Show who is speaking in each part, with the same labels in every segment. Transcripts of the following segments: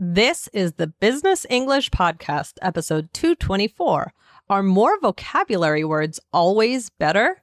Speaker 1: This is the Business English Podcast, episode 224. Are more vocabulary words always better?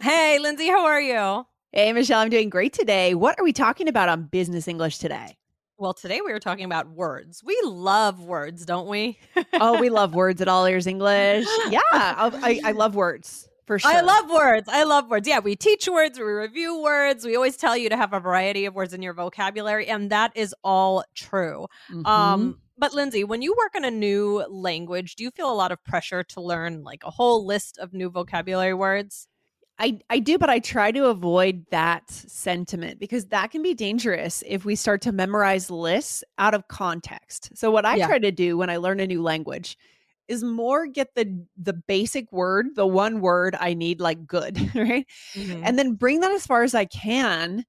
Speaker 1: Hey, Lindsay, how are you?
Speaker 2: Hey, Michelle, I'm doing great today. What are we talking about on Business English today?
Speaker 1: Well, today we were talking about words. We love words, don't we?
Speaker 2: oh, we love words at All Ears English. Yeah, I, I, love words for sure.
Speaker 1: I love words. I love words. Yeah, we teach words, we review words. We always tell you to have a variety of words in your vocabulary, and that is all true. Mm-hmm. Um, but Lindsay, when you work in a new language, do you feel a lot of pressure to learn like a whole list of new vocabulary words?
Speaker 2: I, I do, but I try to avoid that sentiment because that can be dangerous if we start to memorize lists out of context. So what I yeah. try to do when I learn a new language is more get the the basic word, the one word I need like good, right? Mm-hmm. And then bring that as far as I can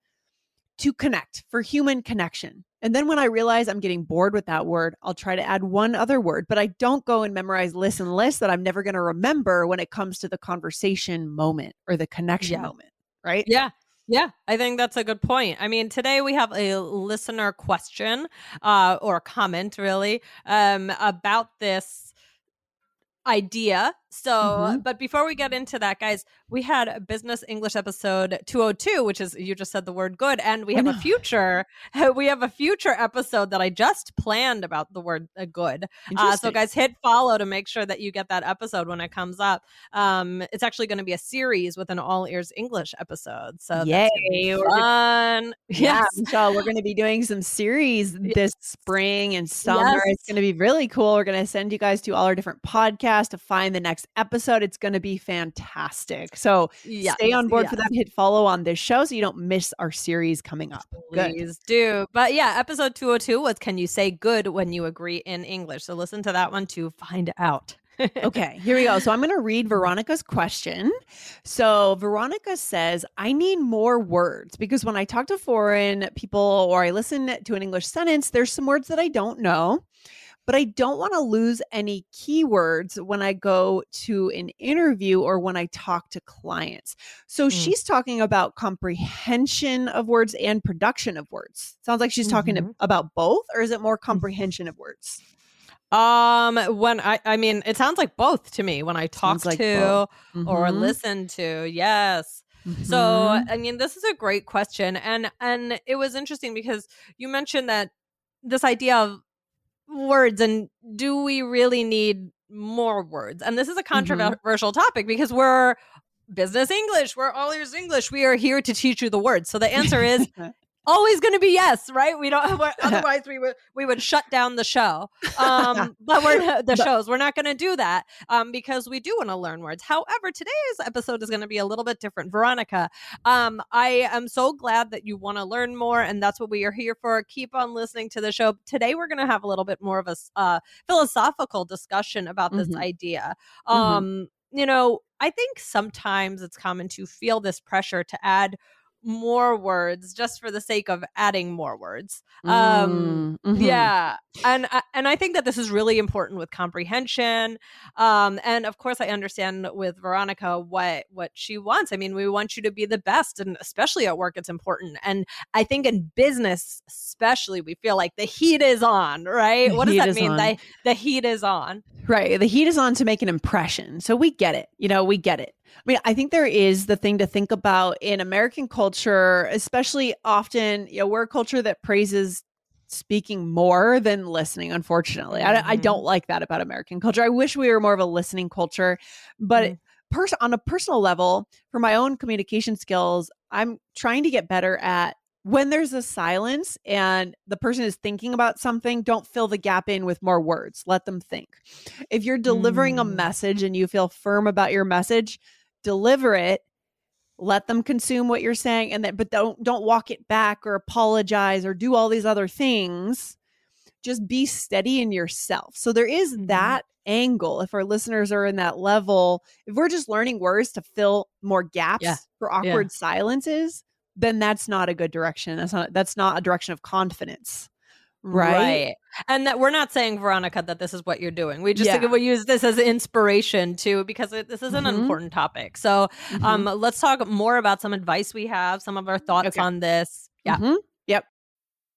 Speaker 2: to connect for human connection. And then when I realize I'm getting bored with that word, I'll try to add one other word, but I don't go and memorize lists and lists that I'm never going to remember when it comes to the conversation moment or the connection yeah. moment. Right.
Speaker 1: Yeah. Yeah, I think that's a good point. I mean, today we have a listener question uh, or comment, really, um, about this idea so, mm-hmm. but before we get into that, guys, we had a business English episode 202, which is you just said the word good, and we have a future we have a future episode that I just planned about the word uh, good. Uh, so, guys, hit follow to make sure that you get that episode when it comes up. Um, it's actually going to be a series with an all ears English episode. So,
Speaker 2: yay,
Speaker 1: fun!
Speaker 2: Yeah, so we're going to be doing some series this spring and summer. Yes. It's going to be really cool. We're going to send you guys to all our different podcasts to find the next episode. It's going to be fantastic. So yes, stay on board yes. for that. Hit follow on this show so you don't miss our series coming up.
Speaker 1: Please good. do. But yeah, episode 202 was Can You Say Good When You Agree in English? So listen to that one to find out.
Speaker 2: okay, here we go. So I'm going to read Veronica's question. So Veronica says, I need more words because when I talk to foreign people or I listen to an English sentence, there's some words that I don't know but I don't want to lose any keywords when I go to an interview or when I talk to clients. So mm. she's talking about comprehension of words and production of words. Sounds like she's talking mm-hmm. about both, or is it more mm. comprehension of words?
Speaker 1: Um, when I, I mean, it sounds like both to me when I talk like to mm-hmm. or listen to. Yes. Mm-hmm. So, I mean, this is a great question, and and it was interesting because you mentioned that this idea of words and do we really need more words? And this is a mm-hmm. controversial mm-hmm. topic because we're business English, we're all ears English. We are here to teach you the words. So the answer is always going to be yes, right? We don't. Otherwise, we would we would shut down the show. Um, but we're the shows. We're not going to do that um, because we do want to learn words. However, today's episode is going to be a little bit different. Veronica, um, I am so glad that you want to learn more, and that's what we are here for. Keep on listening to the show. Today, we're going to have a little bit more of a uh, philosophical discussion about this mm-hmm. idea. Mm-hmm. Um, mm-hmm. You know, I think sometimes it's common to feel this pressure to add more words just for the sake of adding more words. Um, mm, mm-hmm. Yeah, and and I think that this is really important with comprehension. Um, and of course, I understand with Veronica what what she wants. I mean, we want you to be the best, and especially at work, it's important. And I think in business, especially, we feel like the heat is on. Right? The what does that mean? The the heat is on.
Speaker 2: Right. The heat is on to make an impression. So we get it. You know, we get it. I mean, I think there is the thing to think about in American culture, especially often, you know, we're a culture that praises speaking more than listening unfortunately mm-hmm. I, I, don't mm-hmm. like that about american culture i wish we were more of a listening culture but mm-hmm. pers- on a personal level for my own communication skills i'm trying to get better at when there's a silence and the person is thinking about something, don't fill the gap in with more words. Let them think. If you're delivering mm. a message and you feel firm about your message, deliver it. Let them consume what you're saying and that but don't don't walk it back or apologize or do all these other things. Just be steady in yourself. So there is mm-hmm. that angle if our listeners are in that level if we're just learning words to fill more gaps yeah. for awkward yeah. silences then that's not a good direction. That's not that's not a direction of confidence. Right? right.
Speaker 1: And that we're not saying Veronica that this is what you're doing. We just yeah. we use this as inspiration too because it, this is an mm-hmm. important topic. So mm-hmm. um let's talk more about some advice we have, some of our thoughts okay. on this. Yeah.
Speaker 2: Mm-hmm.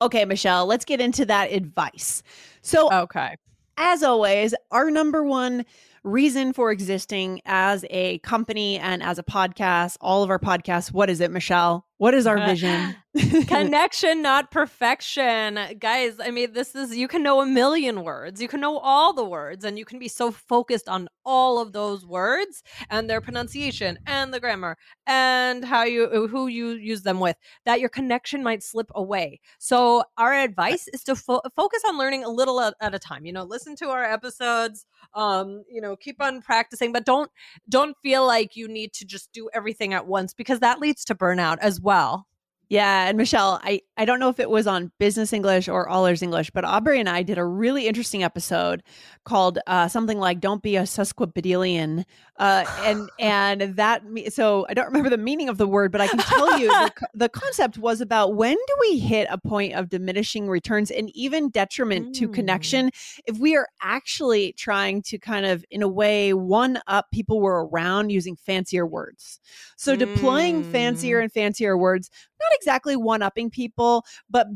Speaker 2: Okay, Michelle, let's get into that advice. So,
Speaker 1: okay.
Speaker 2: As always, our number one reason for existing as a company and as a podcast, all of our podcasts, what is it, Michelle? What is our uh, vision?
Speaker 1: Connection, not perfection. Guys, I mean, this is, you can know a million words. You can know all the words, and you can be so focused on all of those words and their pronunciation and the grammar and how you, uh, who you use them with, that your connection might slip away. So, our uh advice is to fo- focus on learning a little at, at a time. You know, listen to our episodes, um, you know, keep on practicing, but don't, don't feel like you need to just do everything at once because that leads to burnout as well well.
Speaker 2: Yeah, and Michelle, I I don't know if it was on Business English or All Ears English, but Aubrey and I did a really interesting episode called uh, something like "Don't Be a Sesquipedalian," uh, and and that so I don't remember the meaning of the word, but I can tell you the, the, concept was about when do we hit a point of diminishing returns and even detriment mm. to connection if we are actually trying to kind of in a way one up people we're around using fancier words. So mm. deploying fancier mm. and fancier words not exactly one upping people, but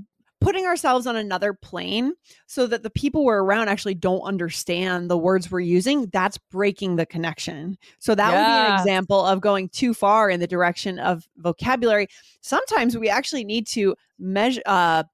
Speaker 2: putting ourselves on another plane so that the people we're around actually don't understand the words we're using, that's breaking the connection. So that yeah. would be an example of going too far in the direction of vocabulary. Sometimes we actually need to measure uh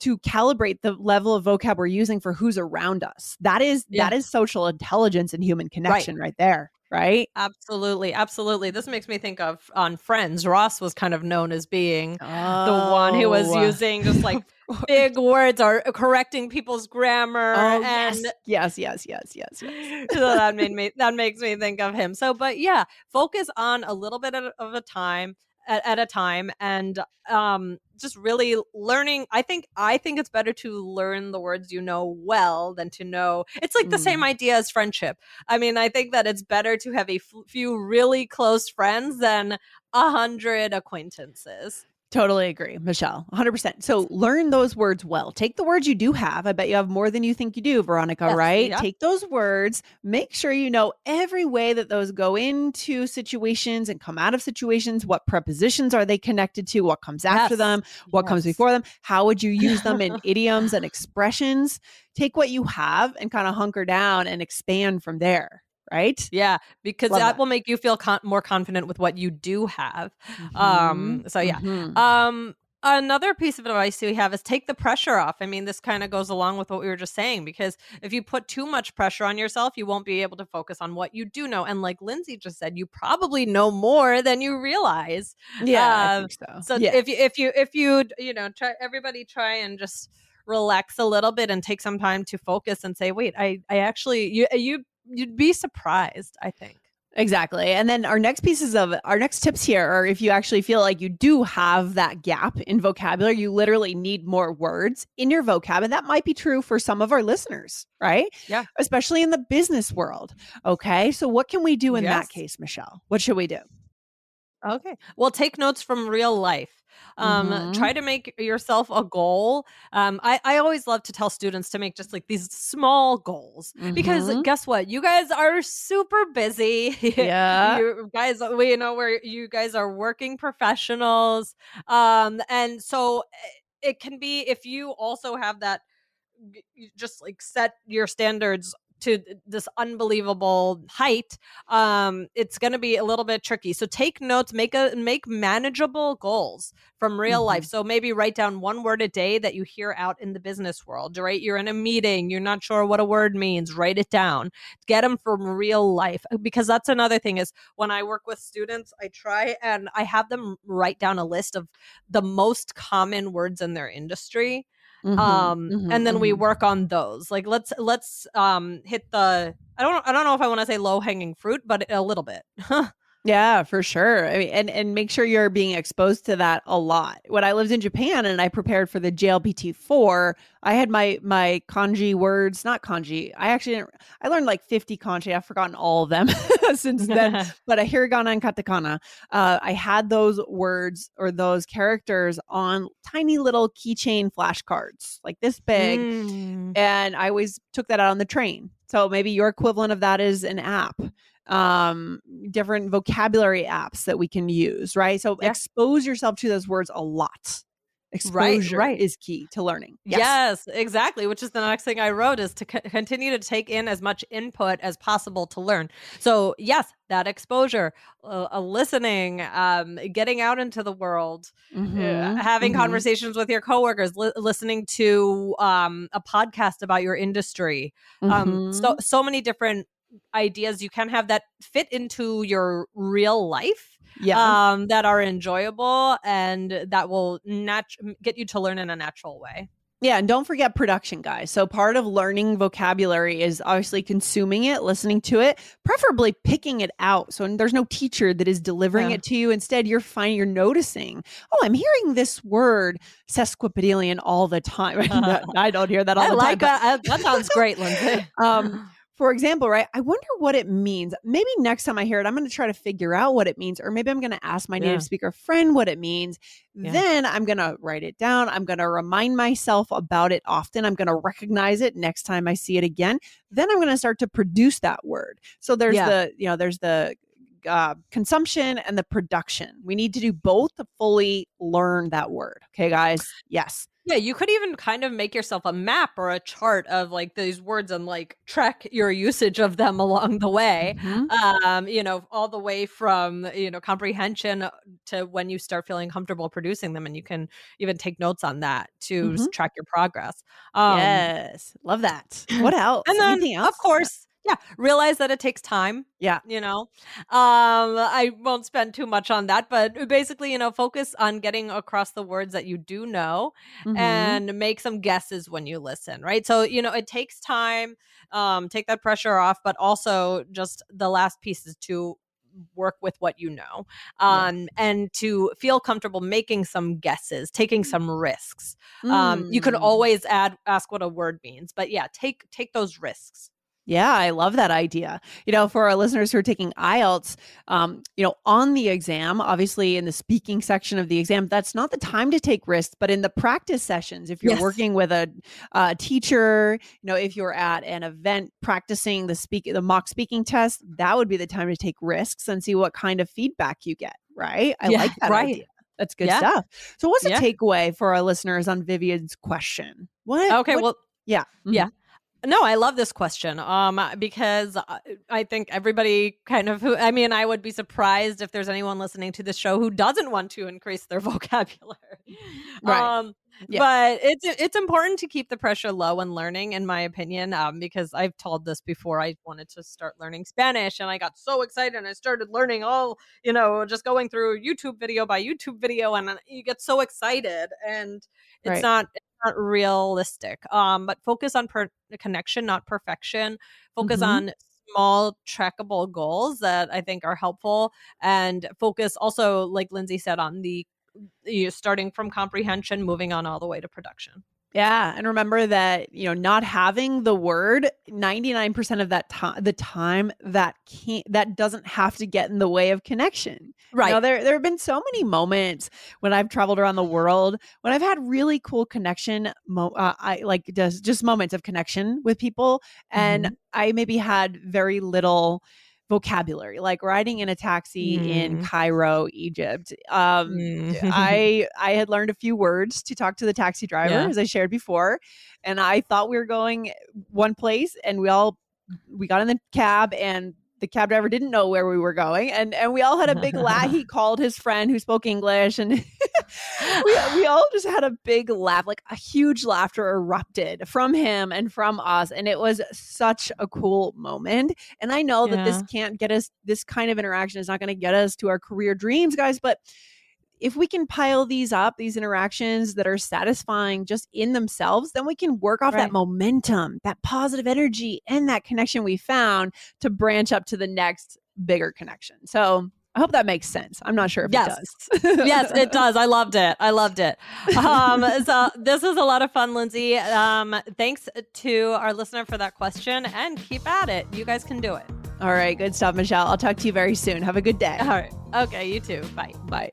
Speaker 2: to calibrate the level of vocab we're using for who's around us. That is yeah. that is social intelligence and human connection right, right there right?
Speaker 1: Absolutely, absolutely. This makes me think of on Friends. Ross was kind of known as being oh. the one who was oh. using just like big words or uh, correcting people's grammar. Oh, and
Speaker 2: yes, yes, yes, yes, yes.
Speaker 1: so that made me that makes me think of him. So, but yeah, focus on a little bit of a time at, at a time and um just really learning i think i think it's better to learn the words you know well than to know it's like mm. the same mm. idea as friendship i mean i think that it's better to have a f- few really close friends than a hundred acquaintances
Speaker 2: Totally agree, Michelle. 100%. So learn those words well. Take the words you do have. I bet you have more than you think you do, Veronica, yes, right? Yeah. Take those words, make sure you know every way that those go into situations and come out of situations. What prepositions are they connected to? What comes after yes. them? What yes. comes before them? How would you use them in idioms and expressions? Take what you have and kind of hunker down and expand from there right?
Speaker 1: Yeah, because that, that, will make you feel con- more confident with what you do have. Mm-hmm. Um, so yeah. Mm-hmm. Um, another piece of advice we have is take the pressure off. I mean, this kind of goes along with what we were just saying because if you put too much pressure on yourself, you won't be able to focus on what you do know. And like Lindsay just said, you probably know more than you realize.
Speaker 2: Yeah, uh,
Speaker 1: so.
Speaker 2: So
Speaker 1: yeah. if you if you if you you know try everybody try and just relax a little bit and take some time to focus and say, wait, I I actually you you you'd be surprised, I think.
Speaker 2: Exactly. And then our next pieces of our next tips here are if you actually feel like you do have that gap in vocabulary, you literally need more words in your vocab. And that might be true for some of our listeners, right?
Speaker 1: Yeah.
Speaker 2: Especially in the business world. Okay. So, what can we do in yes. that case, Michelle? What should we do?
Speaker 1: Okay. Well, take notes from real life. Um, mm-hmm. Try to make yourself a goal. Um, I, I always love to tell students to make just like these small goals mm-hmm. because guess what? You guys are super busy.
Speaker 2: Yeah.
Speaker 1: you guys, we know where you guys are working professionals. Um, and so eh, it can be if you also have that just like set your standards to this unbelievable height um it's going to be a little bit tricky. So take notes make a make manageable goals from real mm-hmm. life so maybe write down one word a day that you hear out in the business world right? You're in a meeting you're not sure what a word means write it down. Get them from real life uh, because that's another thing is when i work with students i try and i have them write down a list of the most common words in their industry Mm-hmm, um mm-hmm, and then mm-hmm. we work on those like let's let's um hit the i don't i don't know if i want to say low hanging fruit but a little bit
Speaker 2: Yeah, for sure. I mean, and and make sure you're being exposed to that a lot. When I lived in Japan and I prepared for the JLPT four, I had my my kanji words, not kanji. I actually didn't, I learned like 50 kanji. I've forgotten all of them since then. but a hiragana and katakana. Uh, I had those words or those characters on tiny little keychain flashcards, like this big, mm. and I always took that out on the train. So maybe your equivalent of that is an app um different vocabulary apps that we can use right so yeah. expose yourself to those words a lot exposure right, right. is key to learning
Speaker 1: yes. yes. exactly which is the next thing i wrote is to c- continue to take in as much input as possible to learn so yes that exposure uh, uh, listening um, getting out into the world mm-hmm. uh, having mm-hmm. conversations with your coworkers li- listening to um, a podcast about your industry mm-hmm. um, so mm-hmm. so many different ideas you can have that fit into your real life yeah. um, that are enjoyable and that will nat- get you to learn in a natural way.
Speaker 2: Yeah, and don't forget production, guys. So part of learning vocabulary is obviously consuming it, listening to it, preferably picking it out. So there's no teacher that is delivering yeah. it to you. Instead, you're finding you're noticing. Oh, I'm hearing this word sesquipedalian all the time. I don't hear that all I the
Speaker 1: like
Speaker 2: time.
Speaker 1: That. that sounds great, Lindsay. um,
Speaker 2: for example, right? I wonder what it means. Maybe next time I hear it, I'm going to try to figure out what it means, or maybe I'm going to ask my yeah. native speaker friend what it means. Yeah. Then I'm going to write it down. I'm going to remind myself about it often. I'm going to recognize it next time I see it again. Then I'm going to start to produce that word. So there's yeah. the, you know, there's the uh, consumption and the production. We need to do both to fully learn that word. Okay, guys? Yes.
Speaker 1: Yeah, you could even kind of make yourself a map or a chart of like these words and like track your usage of them along the way. Mm-hmm. Um, you know, all the way from, you know, comprehension to when you start feeling comfortable producing them and you can even take notes on that to mm-hmm. track your progress.
Speaker 2: Um, yes. Love that. What else?
Speaker 1: And then else? of course, yeah realize that it takes time
Speaker 2: yeah.
Speaker 1: you know? Um i won't spend too much on that but basically you know focus on getting across the words that you do know mm-hmm. and make some guesses when you listen right? So you know it takes time um take that pressure off but also just the last piece is to work with what you know um, and to feel comfortable making some guesses taking some risks. Um, you can mm. always add ask what a word means but yeah take take those risks
Speaker 2: yeah, I love that idea. You know, for our listeners who are taking IELTS, um, you know, on the exam, obviously in the speaking section of the exam, that's not the time to take risks. But in the practice sessions, if you're yes. working with a, a teacher, you know, if you're at an event practicing the speak the mock speaking test, that would be the time to take risks and see what kind of feedback you get. Right? I yeah, like that right. idea. That's good yeah. stuff. So, what's the yeah. takeaway for our listeners on Vivian's question? What?
Speaker 1: Okay,
Speaker 2: what,
Speaker 1: well,
Speaker 2: yeah,
Speaker 1: mm-hmm. yeah. No, I love this question. Um, because I think everybody kind of who I mean, I would be surprised if there's anyone listening to this show who doesn't want to increase their vocabulary. Right. Um, yeah. but it's it's important to keep the pressure low when learning, in my opinion. Um, because I've told this before. I wanted to start learning Spanish, and I got so excited, and I started learning all, you know, just going through YouTube video by YouTube video, and you get so excited, and it's right. not not realistic. Um, but focus on per- connection, not perfection. Focus mm-hmm. on small trackable goals that I think are helpful, and focus also, like Lindsay said, on the you starting from comprehension, moving on all the way to production.
Speaker 2: Yeah, and remember that you know not having the word ninety nine percent of that time the time that can't that doesn't have to get in the way of connection.
Speaker 1: Right.
Speaker 2: You know, there there have been so many moments when I've traveled around the world when I've had really cool connection. Mo- uh, I like just just moments of connection with people, and mm-hmm. I maybe had very little vocabulary like riding in a taxi mm. in Cairo Egypt um mm. I I had learned a few words to talk to the taxi driver yeah. as I shared before and I thought we were going one place and we all we got in the cab and the cab driver didn't know where we were going and and we all had a big laugh he called his friend who spoke english and we, we all just had a big laugh like a huge laughter erupted from him and from us and it was such a cool moment and i know yeah. that this can't get us this kind of interaction is not going to get us to our career dreams guys but if we can pile these up, these interactions that are satisfying just in themselves, then we can work off right. that momentum, that positive energy, and that connection we found to branch up to the next bigger connection. So I hope that makes sense. I'm not sure if
Speaker 1: yes.
Speaker 2: it does.
Speaker 1: yes, it does. I loved it. I loved it. Um, so this is a lot of fun, Lindsay. Um, thanks to our listener for that question and keep at it. You guys can do it.
Speaker 2: All right. Good stuff, Michelle. I'll talk to you very soon. Have a good day.
Speaker 1: All right. Okay. You too. Bye.
Speaker 2: Bye.